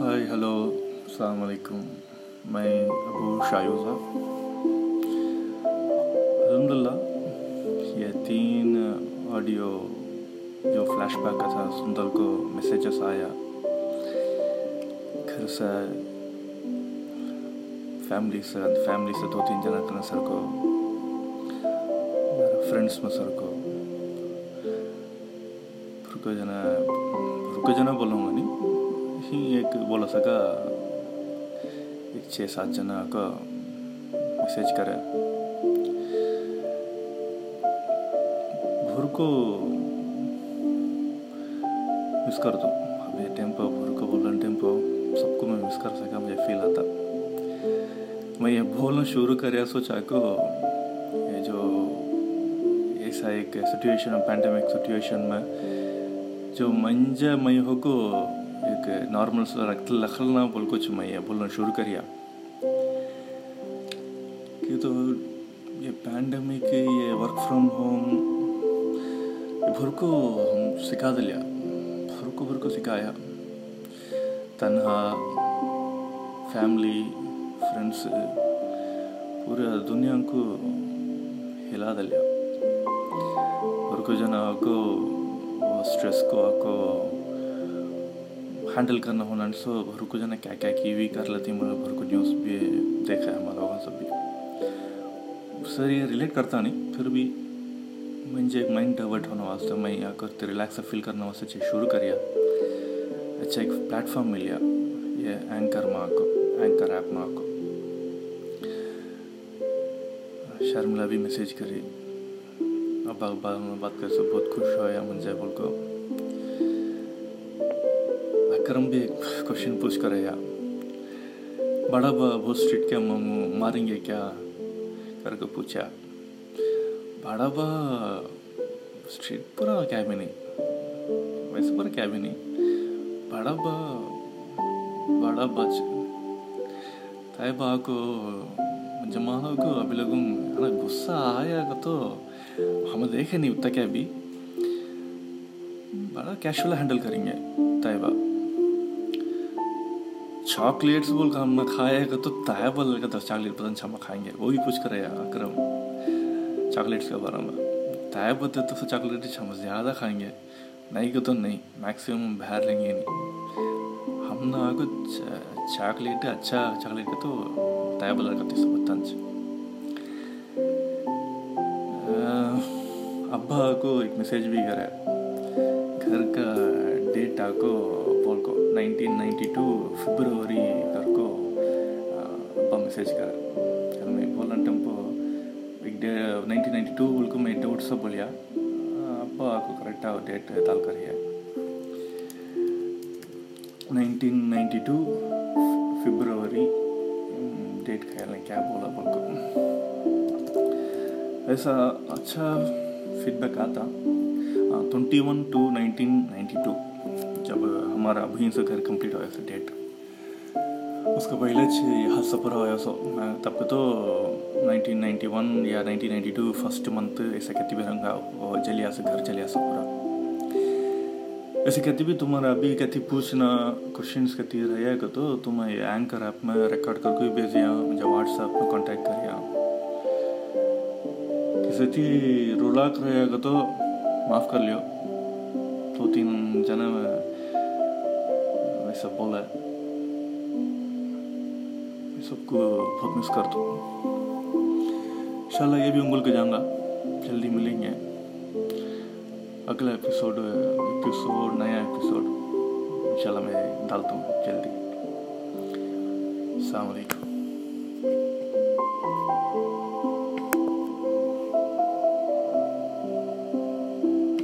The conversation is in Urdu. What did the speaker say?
ہائی ہلو السلام علیکم میں ابو شایو صاحب الحمد للہ یہ تین آڈیو جو فلیش بیک کا تھا سندر کو میسیجز آیا۔ گھر سے فیملی سے فیملی سے دو تین جنا کرنا سر کو۔ فرینڈس میں سر کو۔ جنا جنا بولوں گا نہیں؟ ہی ایک بولا سکا ایک چھ سات جنا کا میسج کرے بھر کو مس کر دو ابھی ٹیمپو بھر کو بولن ٹیمپو سب کو میں مس کر سکا مجھے فیل آتا میں یہ بولنا شروع کریا سوچا کو یہ جو ایسا ایک سچویشن پینڈیمک سچویشن میں جو منجا میں ہو کو ایک نارمل سا لکھلنا بول کو چمائیا بولنا شروع کریا کہ تو یہ پینڈمک یہ ورک فرام ہوم بھر کو ہم سکھا دلیا بھر کو بھر کو سکھایا تنہا فیملی فرینڈس پورا دنیا کو ہلا دلیا بھر کو جن آکو اسٹریس کو آکو ہینڈل کرنا ہونا سو بھر کو جو ہے نا، کیا کیا کی بھی کر لیتی میں بھر کو نیوز بھی دیکھا ہے ہمارا وہاں سب بھی۔ سر یہ ریلیٹ کرتا نہیں، پھر بھی منجھے جی ایک مائنڈ ڈائورٹ ہونے واسطے، میں یہاں کر ریلیکس فیل کرنے واسطے چیز شروع کریا اچھا ایک پلیٹ فارم ملیا یہ اینکر ماں کو اینکر ایپ ماں کو شرملا بھی میسیج کری۔ اب اخبار میں بات کر سو بہت خوش ہوا منجے بول کو۔ کرم بھی ایک کوشچن پوچھ کر رہے یار بڑا با بہت اسٹریٹ کیا ماریں گے کیا کر کے پوچھا بڑا با اسٹریٹ پورا کیا بھی نہیں ویسے پورا کیا بھی نہیں بڑا با بڑا بچ تائے با کو جماعہ کو ابھی لگوں ہمیں غصہ آیا گا تو ہم دیکھے نہیں اتنا کیا بھی بڑا کیشول ہینڈل کریں گے طیبہ چاکلیٹس بول کر ہم نے کھایا ہے تو تایا بول کر دس چاکلیٹ پتہ نہیں ہم کھائیں گے وہ بھی پوچھ کر رہے ہیں اکرم چاکلیٹس کے بارے میں طے بولتے تو چاکلیٹ ہم زیادہ کھائیں گے نہیں کہ تو نہیں میکسیمم باہر لیں گے نہیں ہم نے آگے چاکلیٹ اچھا چاکلیٹ کا تو تایا بول رکھا تیس پتنچ ابا کو ایک میسیج بھی کرا ڈیٹ آکو بول کر نائنٹین نائنٹی ٹو فیبروری کر ٹمپ نائنٹین نائنٹی ٹو بول کر نائنٹین نائنٹی ٹو فروٹ کیا اچھا فیڈ بیک آتا twenty one to nineteen ninety two جب ہمارا ابھی سے گھر کمپلیٹ ہوا ایسا ڈیٹ اس کا پہلے یہاں سفر ہوا سو تب تو نائنٹین نائنٹی ون یا nineteen ninety two first month ایسا کہتے بھی رنگا جلیا سے گھر جلیا سے پورا. ایسے کہتے بھی تمہارا ابھی کہتی پوچھنا کوشچنس کہتی رہے گا تو تم اینکر ایپ میں ریکارڈ کر کے بھیجیا، مجھے واٹس ایپ میں کانٹیکٹ کریا. کسی رولاک رہے گا تو معاف کر لیو۔ دو تین جنا میں ویسا بولا ہے سب کو بہت مس کرتا ہوں۔ انشاءاللہ یہ بھی انگل کے جاؤں گا۔ جلدی ملیں گے۔ اگلا ایپیسوڈ ایپیسوڈ نیا ایپیسوڈ انشاءاللہ میں ڈالتا ہوں جلدی۔ السلام علیکم۔